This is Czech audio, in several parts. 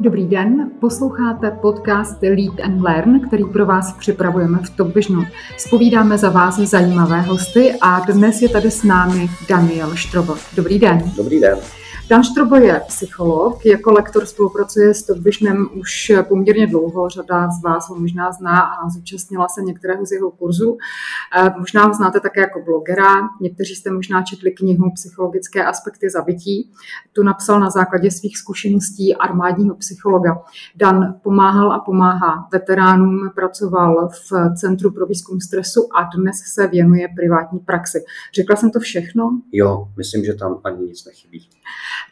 Dobrý den, posloucháte podcast Lead and Learn, který pro vás připravujeme v Top Visionu. Spovídáme za vás zajímavé hosty a dnes je tady s námi Daniel Štrobo. Dobrý den. Dobrý den. Dan Štrobo je psycholog, jako lektor spolupracuje s Topvisionem už poměrně dlouho, řada z vás ho možná zná a zúčastnila se některého z jeho kurzů. Eh, možná ho znáte také jako blogera, někteří jste možná četli knihu Psychologické aspekty zabití. Tu napsal na základě svých zkušeností armádního psychologa. Dan pomáhal a pomáhá veteránům, pracoval v Centru pro výzkum stresu a dnes se věnuje privátní praxi. Řekla jsem to všechno? Jo, myslím, že tam ani nic nechybí.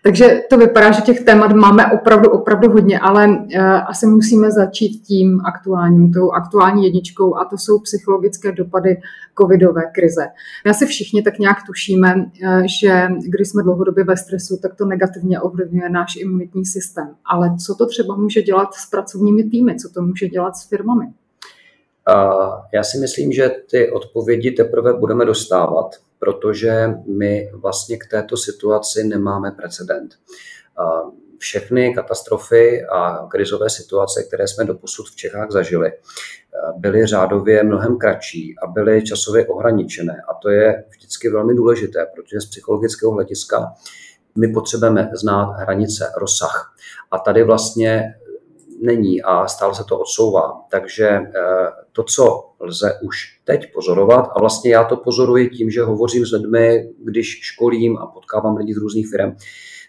Takže to vypadá, že těch témat máme opravdu, opravdu hodně, ale uh, asi musíme začít tím aktuálním, tou aktuální jedničkou a to jsou psychologické dopady covidové krize. My asi všichni tak nějak tušíme, uh, že když jsme dlouhodobě ve stresu, tak to negativně ovlivňuje náš imunitní systém. Ale co to třeba může dělat s pracovními týmy, co to může dělat s firmami? Já si myslím, že ty odpovědi teprve budeme dostávat, protože my vlastně k této situaci nemáme precedent. Všechny katastrofy a krizové situace, které jsme doposud v Čechách zažili, byly řádově mnohem kratší a byly časově ohraničené. A to je vždycky velmi důležité, protože z psychologického hlediska my potřebujeme znát hranice, rozsah. A tady vlastně není a stále se to odsouvá. Takže eh, to, co lze už teď pozorovat, a vlastně já to pozoruji tím, že hovořím s lidmi, když školím a potkávám lidi z různých firm,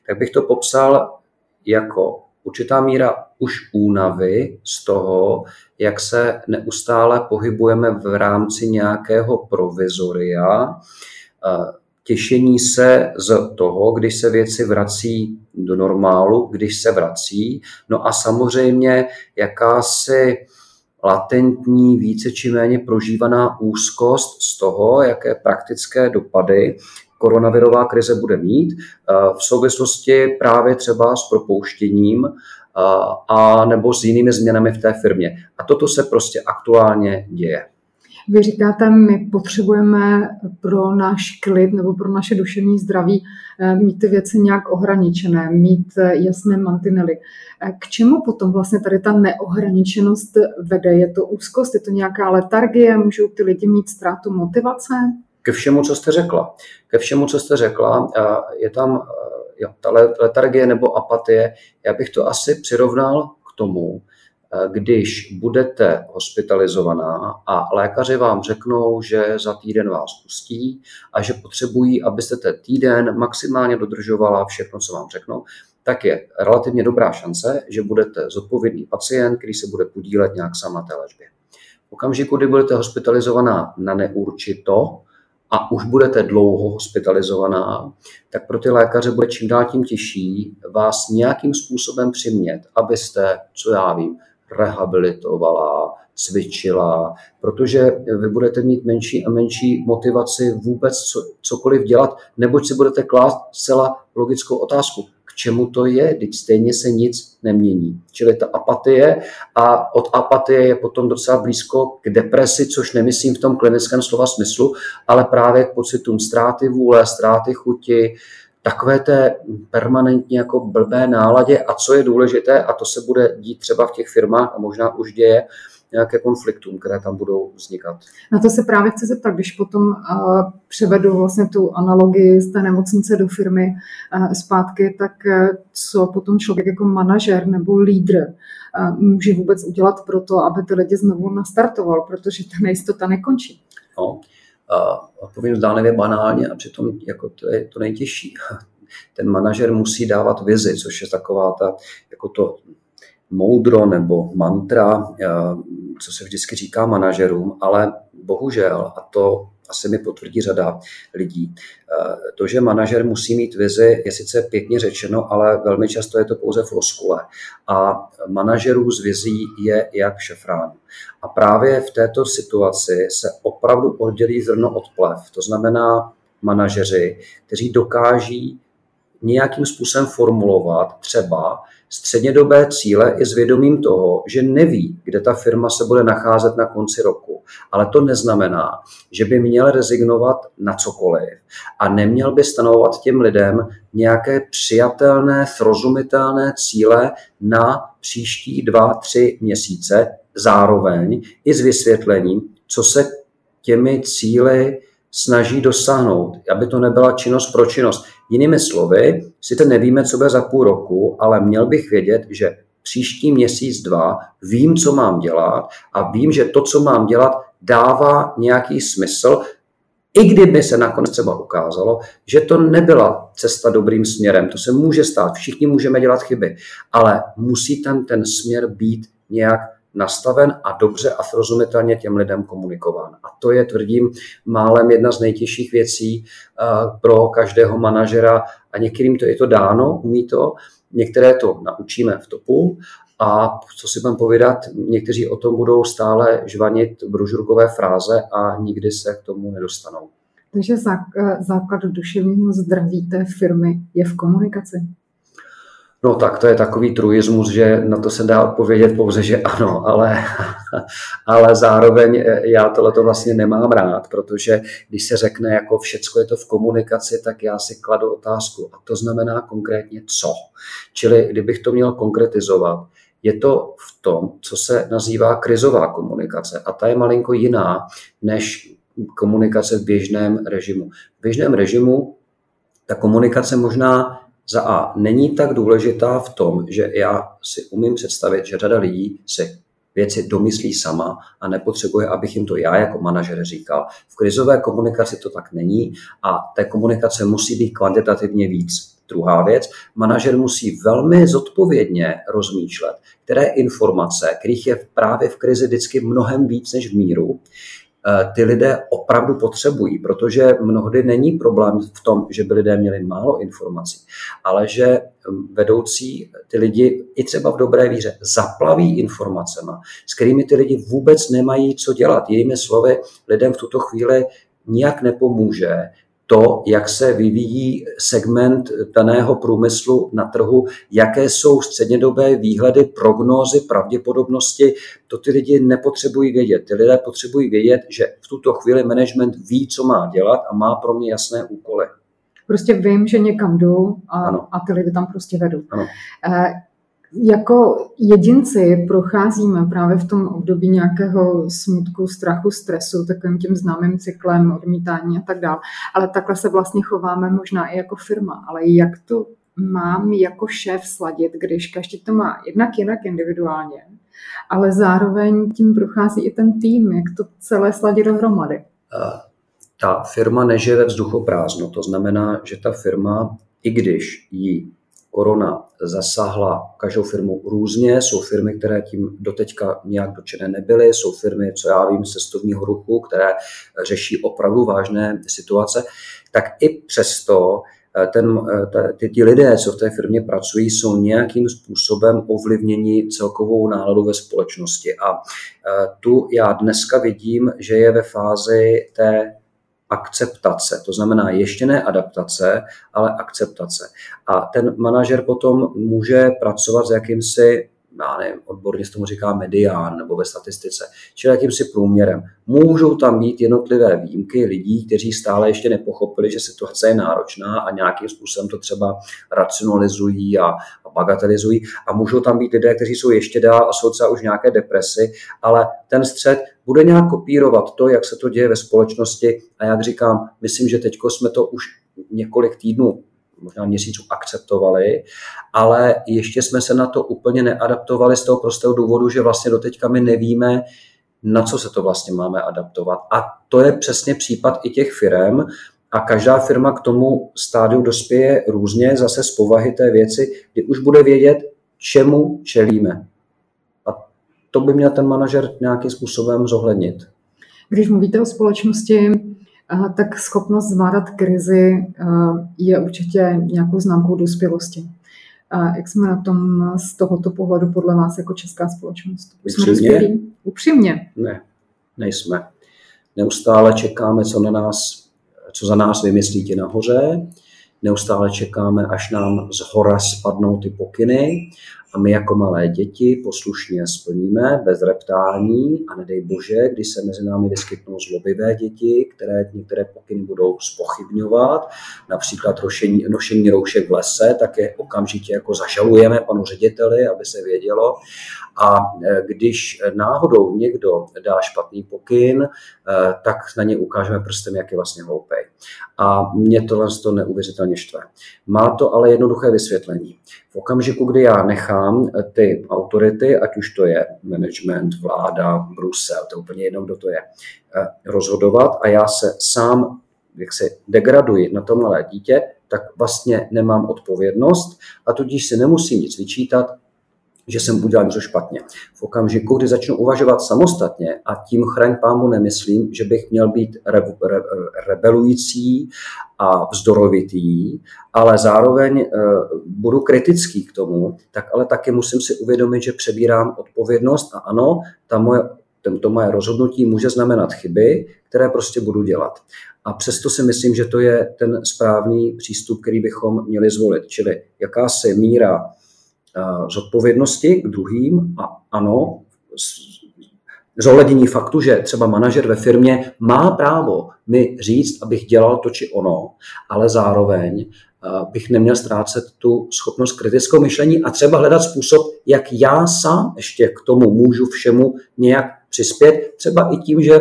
tak bych to popsal jako určitá míra už únavy z toho, jak se neustále pohybujeme v rámci nějakého provizoria, eh, těšení se z toho, když se věci vrací do normálu, když se vrací. No a samozřejmě jakási latentní, více či méně prožívaná úzkost z toho, jaké praktické dopady koronavirová krize bude mít eh, v souvislosti právě třeba s propouštěním eh, a nebo s jinými změnami v té firmě. A toto se prostě aktuálně děje. Vy říkáte, my potřebujeme pro náš klid nebo pro naše duševní zdraví eh, mít ty věci nějak ohraničené, mít eh, jasné mantinely. Eh, k čemu potom vlastně tady ta neohraničenost vede? Je to úzkost, je to nějaká letargie, můžou ty lidi mít ztrátu motivace? Ke všemu, co jste řekla. Ke všemu, co jste řekla, je tam jo, ta letargie nebo apatie. Já bych to asi přirovnal k tomu, když budete hospitalizovaná a lékaři vám řeknou, že za týden vás pustí a že potřebují, abyste ten týden maximálně dodržovala všechno, co vám řeknou, tak je relativně dobrá šance, že budete zodpovědný pacient, který se bude podílet nějak sám na té léčbě. V okamžiku, kdy budete hospitalizovaná na neurčito, a už budete dlouho hospitalizovaná, tak pro ty lékaře bude čím dál tím těžší vás nějakým způsobem přimět, abyste, co já vím, rehabilitovala, cvičila, protože vy budete mít menší a menší motivaci vůbec co, cokoliv dělat, neboť si budete klást zcela logickou otázku. K čemu to je? Teď stejně se nic nemění. Čili ta apatie a od apatie je potom docela blízko k depresi, což nemyslím v tom klinickém slova smyslu, ale právě k pocitům ztráty vůle, ztráty chuti, takové té permanentně jako blbé náladě a co je důležité, a to se bude dít třeba v těch firmách a možná už děje, nějaké konfliktům, které tam budou vznikat. Na to se právě chci zeptat, když potom uh, převedu vlastně tu analogii z té nemocnice do firmy uh, zpátky, tak uh, co potom člověk jako manažer nebo lídr může vůbec udělat pro to, aby ty lidi znovu nastartoval, protože ta nejistota nekončí. No, odpovím zdánlivě banálně a přitom jako to je to nejtěžší. Ten manažer musí dávat vizi, což je taková ta, jako to moudro nebo mantra, co se vždycky říká manažerům, ale bohužel, a to asi mi potvrdí řada lidí. To, že manažer musí mít vizi, je sice pěkně řečeno, ale velmi často je to pouze floskule. A manažerů z vizí je jak šefrán. A právě v této situaci se opravdu oddělí zrno od plev. To znamená manažeři, kteří dokáží nějakým způsobem formulovat třeba střednědobé cíle i s vědomím toho, že neví, kde ta firma se bude nacházet na konci roku. Ale to neznamená, že by měl rezignovat na cokoliv a neměl by stanovovat těm lidem nějaké přijatelné, srozumitelné cíle na příští dva, tři měsíce, zároveň i s vysvětlením, co se těmi cíly snaží dosáhnout, aby to nebyla činnost pro činnost. Jinými slovy, sice nevíme, co bude za půl roku, ale měl bych vědět, že příští měsíc, dva vím, co mám dělat a vím, že to, co mám dělat, dává nějaký smysl, i kdyby se nakonec třeba ukázalo, že to nebyla cesta dobrým směrem, to se může stát, všichni můžeme dělat chyby, ale musí tam ten směr být nějak nastaven a dobře a srozumitelně těm lidem komunikován. A to je, tvrdím, málem jedna z nejtěžších věcí eh, pro každého manažera a některým to je to dáno, umí to, některé to naučíme v topu a co si budeme povídat, někteří o tom budou stále žvanit bružurkové fráze a nikdy se k tomu nedostanou. Takže eh, základ duševního zdraví té firmy je v komunikaci. No tak to je takový truismus, že na to se dá odpovědět pouze, že ano, ale, ale zároveň eh, já tohle vlastně nemám rád, protože když se řekne, jako všecko je to v komunikaci, tak já si kladu otázku. A to znamená konkrétně co? Čili kdybych to měl konkretizovat, je to v tom, co se nazývá krizová komunikace. A ta je malinko jiná než komunikace v běžném režimu. V běžném režimu ta komunikace možná za A není tak důležitá v tom, že já si umím představit, že řada lidí si věci domyslí sama a nepotřebuje, abych jim to já jako manažer říkal. V krizové komunikaci to tak není a té komunikace musí být kvantitativně víc. Druhá věc, manažer musí velmi zodpovědně rozmýšlet, které informace, kterých je právě v krizi vždycky mnohem víc než v míru, ty lidé opravdu potřebují, protože mnohdy není problém v tom, že by lidé měli málo informací, ale že hm, vedoucí ty lidi i třeba v dobré víře zaplaví informacemi, s kterými ty lidi vůbec nemají co dělat. Jinými slovy, lidem v tuto chvíli nijak nepomůže, to, jak se vyvíjí segment daného průmyslu na trhu, jaké jsou střednědobé výhledy, prognózy, pravděpodobnosti, to ty lidi nepotřebují vědět. Ty lidé potřebují vědět, že v tuto chvíli management ví, co má dělat a má pro mě jasné úkoly. Prostě vím, že někam jdu a, a ty lidi tam prostě vedu. Ano. Jako jedinci procházíme právě v tom období nějakého smutku, strachu, stresu, takovým tím známým cyklem odmítání a tak dále. Ale takhle se vlastně chováme možná i jako firma. Ale jak to mám jako šéf sladit, když každý to má jednak jinak individuálně, ale zároveň tím prochází i ten tým, jak to celé sladit dohromady. Ta firma nežije ve vzduchoprázdno, to znamená, že ta firma, i když jí korona zasáhla každou firmu různě. Jsou firmy, které tím doteďka nějak dočené nebyly, jsou firmy, co já vím, cestovního ruchu, které řeší opravdu vážné situace. Tak i přesto eh, ten, eh, ty, ty lidé, co v té firmě pracují, jsou nějakým způsobem ovlivněni celkovou náladou ve společnosti. A eh, tu já dneska vidím, že je ve fázi té akceptace. To znamená ještě ne adaptace, ale akceptace. A ten manažer potom může pracovat s jakýmsi já nevím, odborně se tomu říká medián nebo ve statistice, čili jakýmsi průměrem. Můžou tam být jednotlivé výjimky lidí, kteří stále ještě nepochopili, že situace je náročná a nějakým způsobem to třeba racionalizují a, bagatelizují. A můžou tam být lidé, kteří jsou ještě dál a jsou třeba už nějaké depresy, ale ten střed bude nějak kopírovat to, jak se to děje ve společnosti. A jak říkám, myslím, že teď jsme to už několik týdnů možná měsíců akceptovali, ale ještě jsme se na to úplně neadaptovali z toho prostého důvodu, že vlastně doteďka my nevíme, na co se to vlastně máme adaptovat. A to je přesně případ i těch firm, a každá firma k tomu stádiu dospěje různě, zase z povahy té věci, kdy už bude vědět, čemu čelíme. To by měl ten manažer nějakým způsobem zohlednit. Když mluvíte o společnosti, tak schopnost zvládat krizi je určitě nějakou známkou dospělosti. A jak jsme na tom z tohoto pohledu podle vás jako česká společnost? Upřímně? Upřímně? Ne, nejsme. Neustále čekáme, co na nás, co za nás vymyslí ti nahoře. neustále čekáme, až nám z hora spadnou ty pokyny a my jako malé děti poslušně splníme bez reptání a nedej bože, když se mezi námi vyskytnou zlobivé děti, které některé pokyny budou spochybňovat, například nošení, nošení roušek v lese, tak je okamžitě jako zažalujeme panu řediteli, aby se vědělo. A e, když náhodou někdo dá špatný pokyn, e, tak na ně ukážeme prstem, jak je vlastně hloupej. A mě tohle to neuvěřitelně štve. Má to ale jednoduché vysvětlení. V okamžiku, kdy já nechám eh, ty autority, ať už to je management, vláda, Brusel, to je úplně jedno, kdo to je, eh, rozhodovat. A já se sám jak se degraduji na to malé dítě, tak vlastně nemám odpovědnost a tudíž si nemusím nic vyčítat, že jsem udělal něco špatně. V okamžiku, kdy začnu uvažovat samostatně a tím chraň pámu nemyslím, že bych měl být re, re, rebelující a vzdorovitý, ale zároveň e, budu kritický k tomu, tak ale taky musím si uvědomit, že přebírám odpovědnost a ano, ta moje to moje rozhodnutí může znamenat chyby, které prostě budu dělat. A přesto si myslím, že to je ten správný přístup, který bychom měli zvolit. Čili jakási míra zodpovědnosti k druhým a ano, zohlednění faktu, že třeba manažer ve firmě má právo mi říct, abych dělal to či ono, ale zároveň bych neměl ztrácet tu schopnost kritického myšlení a třeba hledat způsob, jak já sám ještě k tomu můžu všemu nějak přispět, třeba i tím, že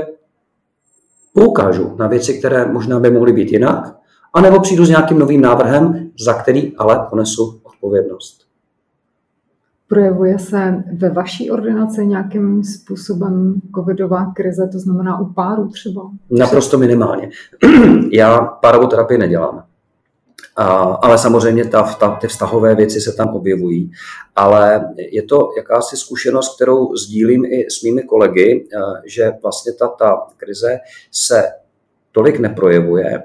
poukážu na věci, které možná by mohly být jinak, anebo přijdu s nějakým novým návrhem, za který ale ponesu odpovědnost. Projevuje se ve vaší ordinaci nějakým způsobem covidová krize, to znamená u párů třeba? Naprosto minimálně. Já párovou terapii nedělám. A, ale samozřejmě ta, ta, ty vztahové věci se tam objevují. Ale je to jakási zkušenost, kterou sdílím i s mými kolegy, že vlastně ta, ta krize se tolik neprojevuje.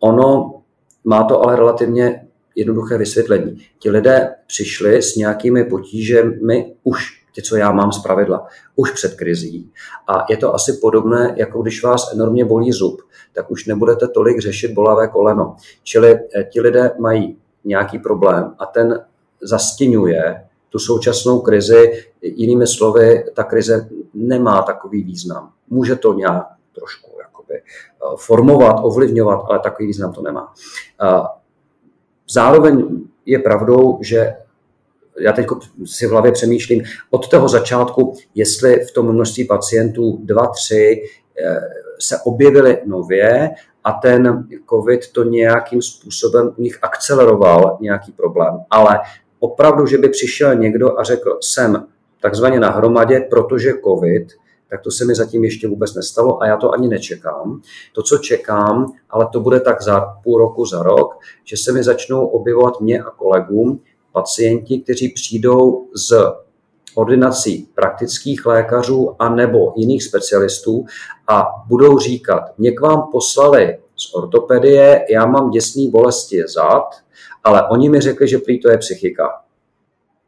Ono má to ale relativně jednoduché vysvětlení. Ti lidé přišli s nějakými potížemi už ty, co já mám z pravidla, už před krizí. A je to asi podobné, jako když vás enormně bolí zub, tak už nebudete tolik řešit bolavé koleno. Čili eh, ti lidé mají nějaký problém a ten zastěňuje tu současnou krizi. Jinými slovy, ta krize nemá takový význam. Může to nějak trošku jakoby, eh, formovat, ovlivňovat, ale takový význam to nemá. Zároveň je pravdou, že já teď si v hlavě přemýšlím od toho začátku, jestli v tom množství pacientů dva, tři eh, se objevily nově a ten COVID to nějakým způsobem u nich akceleroval nějaký problém. Ale opravdu, že by přišel někdo a řekl, jsem takzvaně na hromadě, protože COVID, tak to se mi zatím ještě vůbec nestalo a já to ani nečekám. To, co čekám, ale to bude tak za půl roku, za rok, že se mi začnou objevovat mě a kolegům pacienti, kteří přijdou z ordinací praktických lékařů a nebo jiných specialistů a budou říkat, mě k vám poslali z ortopedie, já mám děsný bolesti zad, ale oni mi řekli, že prý to je psychika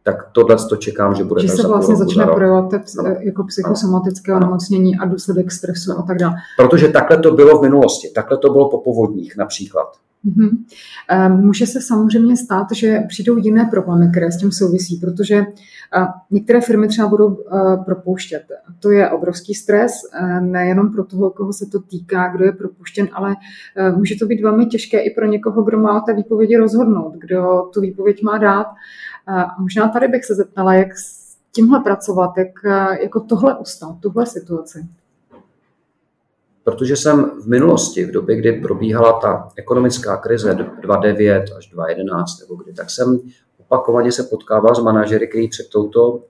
tak tohle to čekám, že bude Že se vlastně začne projevovat no. jako psychosomatické no. onemocnění a důsledek stresu a tak dále. Protože takhle to bylo v minulosti, takhle to bylo po povodních například. Mm-hmm. Může se samozřejmě stát, že přijdou jiné problémy, které s tím souvisí, protože eh, některé firmy třeba budou eh, propouštět. To je obrovský stres, nejenom pro toho, koho se to týká, kdo je propuštěn, ale může to být velmi těžké i pro někoho, kdo má o té výpovědi rozhodnout, kdo tu výpověď má dát. A možná tady bych se zeptala, jak s tímhle pracovat, jak jako tohle ustát, tuhle situaci protože jsem v minulosti, v době, kdy probíhala ta ekonomická krize 2009 až 2011 nebo kdy, tak jsem opakovaně se potkával s manažery, kteří před touto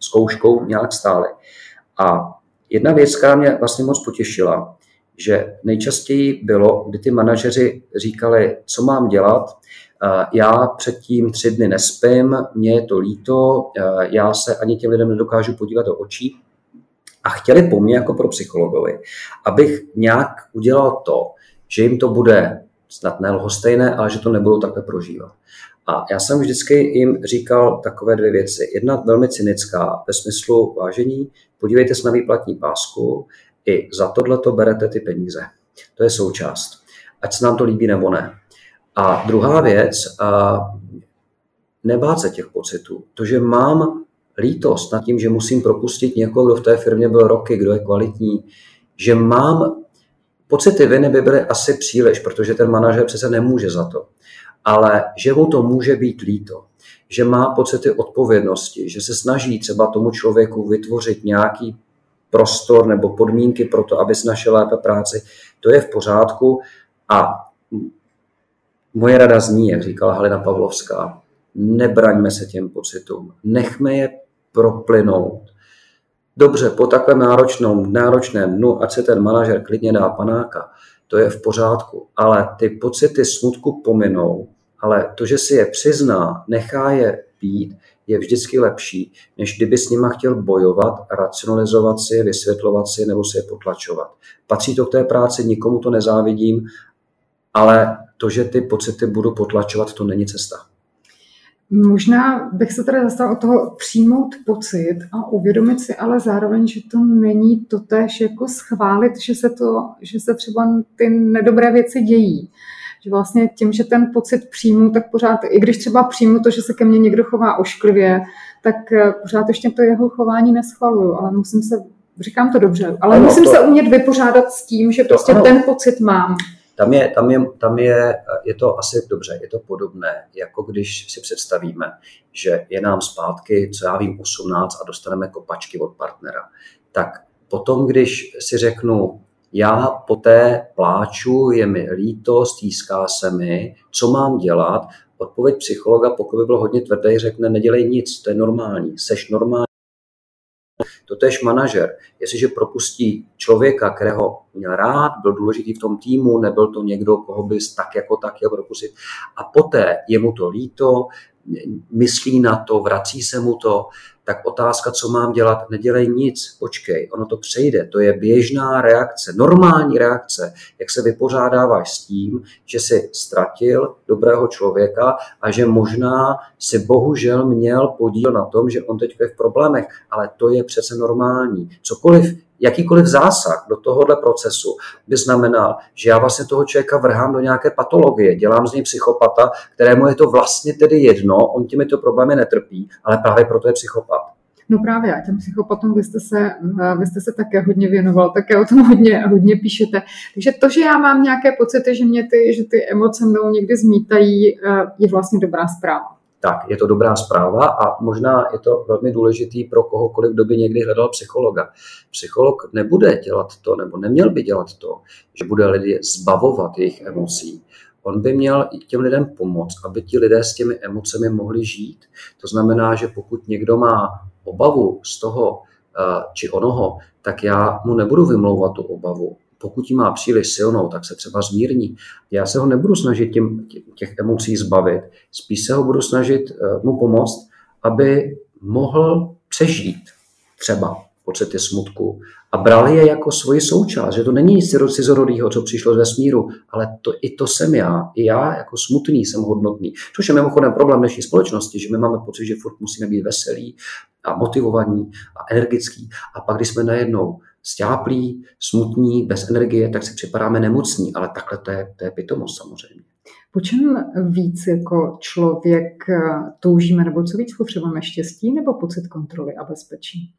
zkouškou nějak stáli. A jedna věc, která mě vlastně moc potěšila, že nejčastěji bylo, kdy ty manažeři říkali, co mám dělat, já předtím tři dny nespím, mně je to líto, já se ani těm lidem nedokážu podívat do očí, a chtěli po mně jako pro psychologovi, abych nějak udělal to, že jim to bude snad ne lhostejné, ale že to nebudou takhle prožívat. A já jsem vždycky jim říkal takové dvě věci. Jedna velmi cynická, ve smyslu vážení, podívejte se na výplatní pásku, i za tohle to berete ty peníze. To je součást. Ať se nám to líbí nebo ne. A druhá věc, nebát se těch pocitů. To, že mám lítost nad tím, že musím propustit někoho, kdo v té firmě byl roky, kdo je kvalitní, že mám pocity viny by byly asi příliš, protože ten manažer přece nemůže za to. Ale že mu to může být líto, že má pocity odpovědnosti, že se snaží třeba tomu člověku vytvořit nějaký prostor nebo podmínky pro to, aby našel lépe práci, to je v pořádku. A moje rada zní, jak říkala Halina Pavlovská, nebraňme se těm pocitům, nechme je proplynout. Dobře, po takovém náročnou, náročném dnu, ať se ten manažer klidně dá panáka, to je v pořádku, ale ty pocity smutku pominou, ale to, že si je přizná, nechá je být, je vždycky lepší, než kdyby s nima chtěl bojovat, racionalizovat si vysvětlovat si nebo si je potlačovat. Patří to k té práci, nikomu to nezávidím, ale to, že ty pocity budu potlačovat, to není cesta. Možná bych se tady zastala od toho přijmout pocit a uvědomit si ale zároveň, že to není to tež jako schválit, že se, to, že se třeba ty nedobré věci dějí. Že vlastně tím, že ten pocit přijmu, tak pořád, i když třeba přijmu to, že se ke mně někdo chová ošklivě, tak eh, pořád ještě to jeho chování neschvaluju, ale musím se, říkám to dobře, ale ano, musím to, se umět vypořádat s tím, že to, prostě ano. ten pocit mám. Tam je, tam, je, tam je, je to asi dobře, je to podobné, jako když si představíme, že je nám zpátky, co já vím, 18 a dostaneme kopačky od partnera. Tak potom, když si řeknu, já poté pláču, je mi líto, stýská se mi, co mám dělat, odpověď psychologa, pokud by byl hodně tvrdý, řekne, nedělej nic, to je normální, seš normální, Totež manažer, jestliže propustí člověka, kterého měl rád, byl důležitý v tom týmu, nebyl to někdo, koho bys tak jako tak chtěl propustit, a poté je mu to líto, myslí na to, vrací se mu to, tak otázka, co mám dělat, nedělej nic, počkej, ono to přejde. To je běžná reakce, normální reakce, jak se vypořádáváš s tím, že jsi ztratil dobrého člověka a že možná si bohužel měl podíl na tom, že on teď je v problémech, ale to je přece normální. Cokoliv jakýkoliv zásah do tohohle procesu by znamenal, že já vlastně toho člověka vrhám do nějaké patologie, dělám z něj psychopata, kterému je to vlastně tedy jedno, on těmito problémy netrpí, ale právě proto je psychopat. No právě, a těm psychopatům vy jste, se, vy jste se také hodně věnoval, také o tom hodně, hodně píšete. Takže to, že já mám nějaké pocity, že mě ty, že ty emoce mnou někdy zmítají, eh, je vlastně dobrá zpráva tak je to dobrá zpráva a možná je to velmi důležitý pro kohokoliv, kdo by někdy hledal psychologa. Psycholog nebude dělat to, nebo neměl by dělat to, že bude lidi zbavovat jejich emocí. On by měl těm lidem pomoct, aby ti lidé s těmi emocemi mohli žít. To znamená, že pokud někdo má obavu z toho eh, či onoho, tak já mu nebudu vymlouvat tu obavu pokud ji má příliš silnou, tak se třeba zmírní. Já se ho nebudu snažit těm, těch emocí zbavit, spíš se ho budu snažit eh, mu pomoct, aby mohl přežít třeba pocity smutku a bral je jako svoji součást, že to není nic cizorodýho, co přišlo z vesmíru, ale to, i to jsem já. I já jako smutný jsem hodnotný. Což je mimochodem problém dnešní společnosti, že my máme pocit, že furt musíme být veselí a motivovaní a energický. A pak, když jsme najednou stěáplí, smutní, bez energie, tak si připadáme nemocní, ale takhle to je, to je pitomost samozřejmě. Po čem víc jako člověk eh, toužíme, nebo co víc potřebujeme, štěstí nebo pocit kontroly a bezpečí?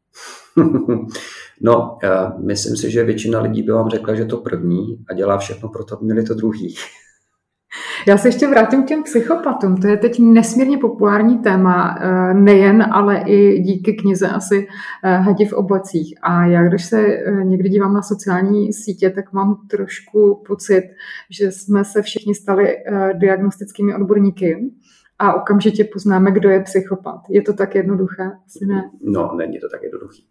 no, eh, myslím si, že většina lidí by vám řekla, že to první a dělá všechno pro to, aby měli to druhý. Já se ještě vrátím k těm psychopatům. To je teď nesmírně populární téma, eh, nejen, ale i díky knize asi eh, Hadi v oblecích. A já, když se eh, někdy dívám na sociální sítě, tak mám trošku pocit, že jsme se všichni stali diagnostickými odborníky a okamžitě poznáme, kdo je psychopat. Je to tak jednoduché? Asi ne. No, není to tak jednoduché.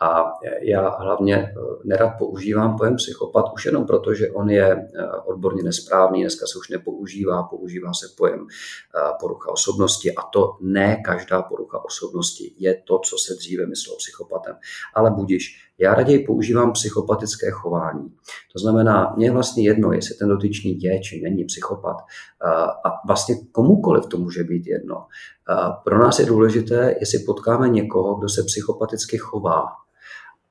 A já hlavně eh, nerad používám pojem psychopat už jenom proto, že on je eh, odborně nesprávný, dneska se už nepoužívá, používá se pojem eh, porucha osobnosti a to ne každá porucha osobnosti je to, co se dříve myslelo psychopatem. Ale budiš, já raději používám psychopatické chování. To znamená, mě je vlastně jedno, jestli ten dotyčný je či není psychopat. A vlastně komukoliv to může být jedno. Pro nás je důležité, jestli potkáme někoho, kdo se psychopaticky chová,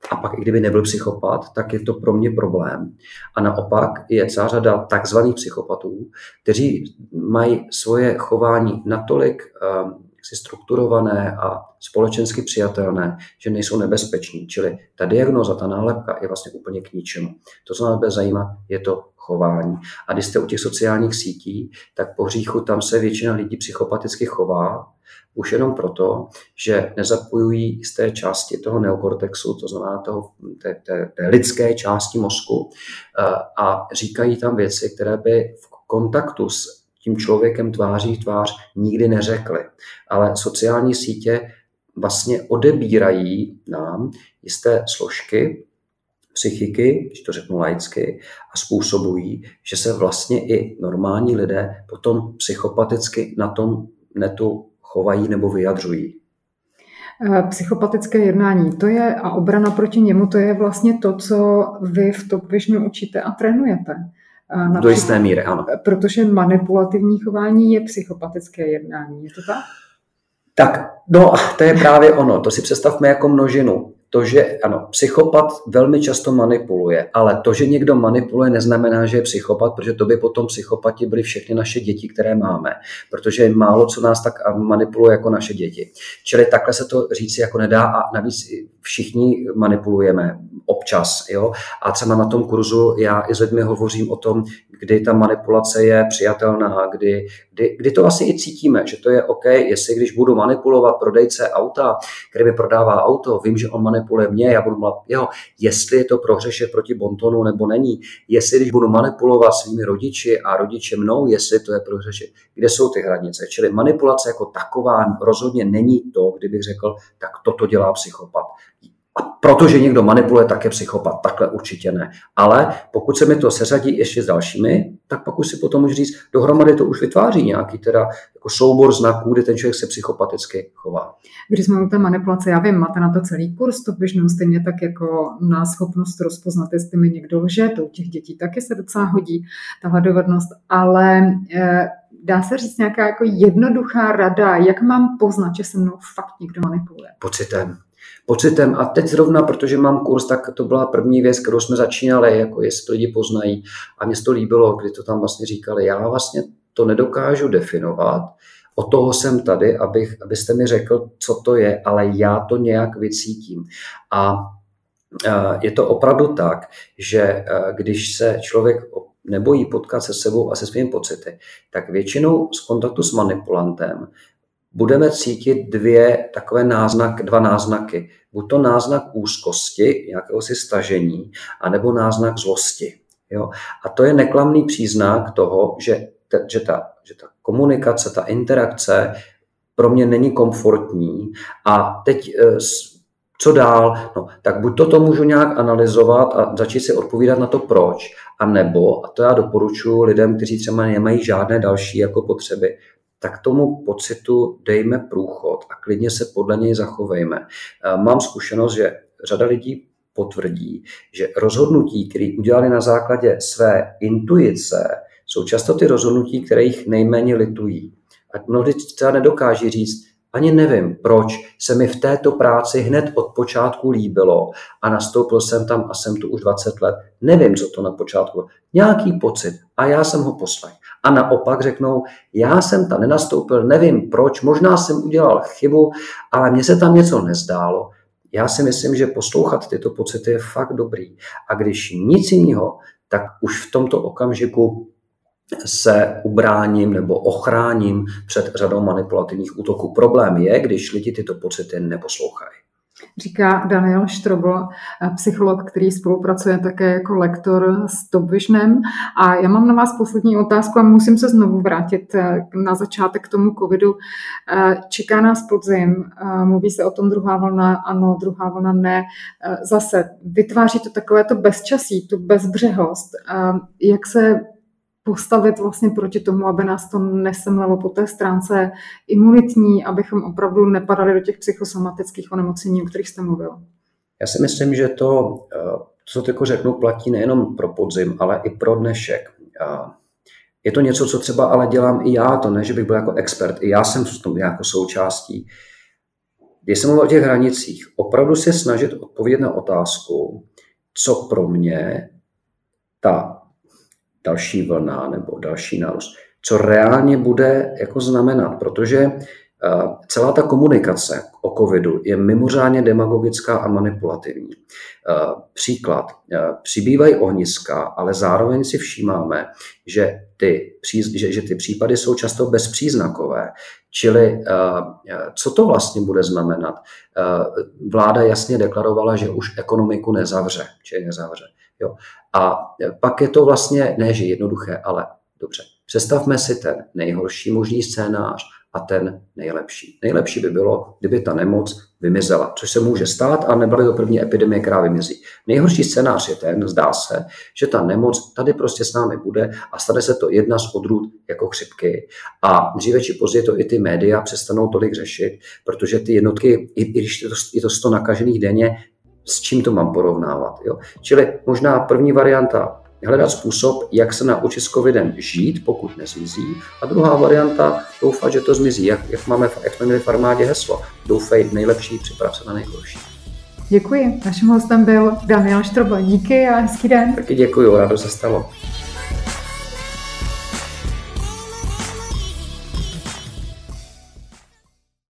a pak i kdyby nebyl psychopat, tak je to pro mě problém. A naopak je celá řada takzvaných psychopatů, kteří mají svoje chování natolik um, si strukturované a společensky přijatelné, že nejsou nebezpeční. Čili ta diagnoza, ta nálepka je vlastně úplně k ničemu. To, co nás bude zajímat, je to chování. A když jste u těch sociálních sítí, tak po hříchu tam se většina lidí psychopaticky chová, už jenom proto, že nezapojují z té části toho neokortexu, to znamená toho, té, té, té lidské části mozku, eh, a říkají tam věci, které by v kontaktu s tím člověkem tváří v tvář nikdy neřekli. Ale sociální sítě vlastně odebírají nám jisté složky psychiky, když to řeknu laicky, a způsobují, že se vlastně i normální lidé potom psychopaticky na tom netu chovají nebo vyjadřují. Eh, psychopatické jednání, to je a obrana proti němu, to je vlastně to, co vy v Top Visionu učíte a trénujete. Například, Do jisté míry, ano. Protože manipulativní chování je psychopatické jednání, je to tak? Tak, no, to je právě ono. To si představme jako množinu to, že ano, psychopat velmi často manipuluje, ale to, že někdo manipuluje, neznamená, že je psychopat, protože to by potom psychopati byly všechny naše děti, které máme, protože málo co nás tak manipuluje jako naše děti. Čili takhle se to říci jako nedá a navíc všichni manipulujeme občas. Jo? A třeba na tom kurzu já i s lidmi hovořím o tom, kdy ta manipulace je přijatelná, kdy, kdy, kdy to vlastně i cítíme, že to je OK, jestli když budu manipulovat prodejce auta, který mi prodává auto, vím, že on manipuluje mě, já budu mluvat jeho, jestli je to prohřeše proti bontonu nebo není, jestli když budu manipulovat svými rodiči a rodiče mnou, jestli to je prohřeše, kde jsou ty hranice. Čili manipulace jako taková rozhodně není to, kdybych řekl, tak toto dělá psychopat. A protože někdo manipuluje, tak je psychopat. Takhle určitě ne. Ale pokud se mi to seřadí ještě s dalšími, tak pak už si potom můžu říct, dohromady to už vytváří nějaký teda jako soubor znaků, kde ten člověk se psychopaticky chová. Když jsme u té manipulace, já vím, máte na to celý kurz, to běžnou stejně tak jako na schopnost rozpoznat, jestli mi někdo lže, to u těch dětí taky se docela hodí, tahle dovednost, ale e, dá se říct nějaká jako jednoduchá rada, jak mám poznat, že se mnou fakt někdo manipuluje? Pocitem pocitem. A teď zrovna, protože mám kurz, tak to byla první věc, kterou jsme začínali, jako jestli lidi poznají. A mě to líbilo, kdy to tam vlastně říkali. Já vlastně to nedokážu definovat, o toho jsem tady, abych, abyste mi řekl, co to je, ale já to nějak vycítím. A je to opravdu tak, že když se člověk nebojí potkat se sebou a se svými pocity, tak většinou z kontaktu s manipulantem budeme cítit dvě takové náznak, dva náznaky. Buď to náznak úzkosti, nějakého si stažení, anebo náznak zlosti. Jo? A to je neklamný příznak toho, že, ta, že, ta, že ta komunikace, ta interakce pro mě není komfortní a teď eh, co dál? No, tak buď toto můžu nějak analyzovat a začít si odpovídat na to proč, a nebo, a to já doporučuji lidem, kteří třeba nemají žádné další jako potřeby, tak tomu pocitu dejme průchod a klidně se podle něj zachovejme. Eh, mám zkušenost, že řada lidí potvrdí, že rozhodnutí, které udělali na základě své intuice, jsou často ty rozhodnutí, které jich nejméně litují. A mnohdy třeba nedokáží říct, ani nevím, proč se mi v této práci hned od počátku líbilo a nastoupil jsem tam a jsem tu už 20 let. Nevím, co to na počátku. Nějaký pocit a já jsem ho poslech. A naopak řeknou, já jsem tam nenastoupil, nevím proč, možná jsem udělal chybu, ale mně se tam něco nezdálo. Já si myslím, že poslouchat tyto pocity je fakt dobrý. A když nic jiného, tak už v tomto okamžiku se ubráním nebo ochráním před řadou manipulativních útoků. Problém je, když lidi tyto pocity neposlouchají. Říká Daniel Štrobl, psycholog, který spolupracuje také jako lektor s Top Visionem. A já mám na vás poslední otázku a musím se znovu vrátit eh, na začátek k tomu covidu. Eh, čeká nás podzim, eh, mluví se o tom druhá vlna, ano, druhá vlna ne. Zase vytváří to takové to bezčasí, tu bezbřehost. Jak se postavit vlastně proti tomu, aby nás to nesemlelo po té stránce imunitní, abychom opravdu nepadali do těch psychosomatických onemocnění, o kterých jste mluvil? Já si myslím, že to, eh, co teď řeknu, platí nejenom pro podzim, ale i pro dnešek. Je to něco, co třeba ale dělám i já, to ne, že bych byl jako expert, i já jsem v tom jako součástí. když jsem mluvil o těch hranicích, opravdu se snažit odpovědět na otázku, co pro mě ta další vlna nebo další nárůst, co reálně bude jako znamenat, protože eh, celá ta komunikace o covidu je mimořádně demagogická a manipulativní. Eh, příklad, eh, přibývají ohniska, ale zároveň si všímáme, že ty, že, že ty případy jsou často bezpříznakové. Čili co to vlastně bude znamenat? Vláda jasně deklarovala, že už ekonomiku nezavře, či nezavře. Jo. A pak je to vlastně, ne že jednoduché, ale dobře, představme si ten nejhorší možný scénář a ten nejlepší. Nejlepší by bylo, kdyby ta nemoc vymizela, což se může stát a nebyly to první epidemie, která vymizí. Nejhorší scénář je ten, zdá se, že ta nemoc tady prostě s námi bude a stane se to jedna z odrůd jako chřipky. A dříve či později to i ty média přestanou tolik řešit, protože ty jednotky, i, i když je to, je to 100 nakažených denně, s čím to mám porovnávat. Jo? Čili možná první varianta hledat způsob, jak se naučit s covidem žít, pokud nezmizí. A druhá varianta, doufat, že to zmizí. Jak, jak, máme, jak jsme měli v armádě heslo. Doufej nejlepší, připrav se na nejhorší. Děkuji. Naším hostem byl Daniel Štroba. Díky a hezký den. Taky děkuji, rádo se stalo.